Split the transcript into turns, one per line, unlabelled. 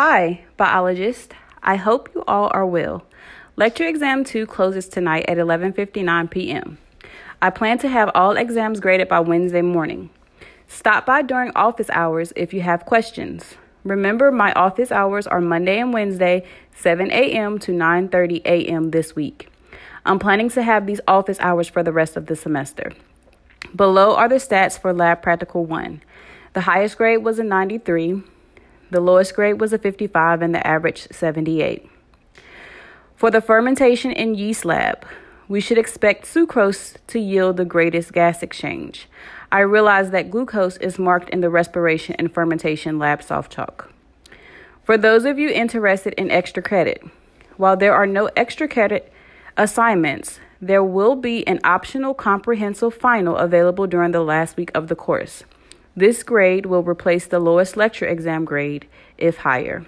Hi, biologist. I hope you all are well. Lecture exam 2 closes tonight at 11:59 p.m. I plan to have all exams graded by Wednesday morning. Stop by during office hours if you have questions. Remember, my office hours are Monday and Wednesday, 7 a.m. to 9:30 a.m. this week. I'm planning to have these office hours for the rest of the semester. Below are the stats for Lab Practical 1. The highest grade was a 93, the lowest grade was a 55, and the average 78. For the fermentation in yeast lab, we should expect sucrose to yield the greatest gas exchange. I realize that glucose is marked in the respiration and fermentation lab SoftChalk. For those of you interested in extra credit, while there are no extra credit assignments, there will be an optional comprehensive final available during the last week of the course. This grade will replace the lowest lecture exam grade, if higher.